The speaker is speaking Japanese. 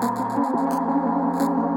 うん。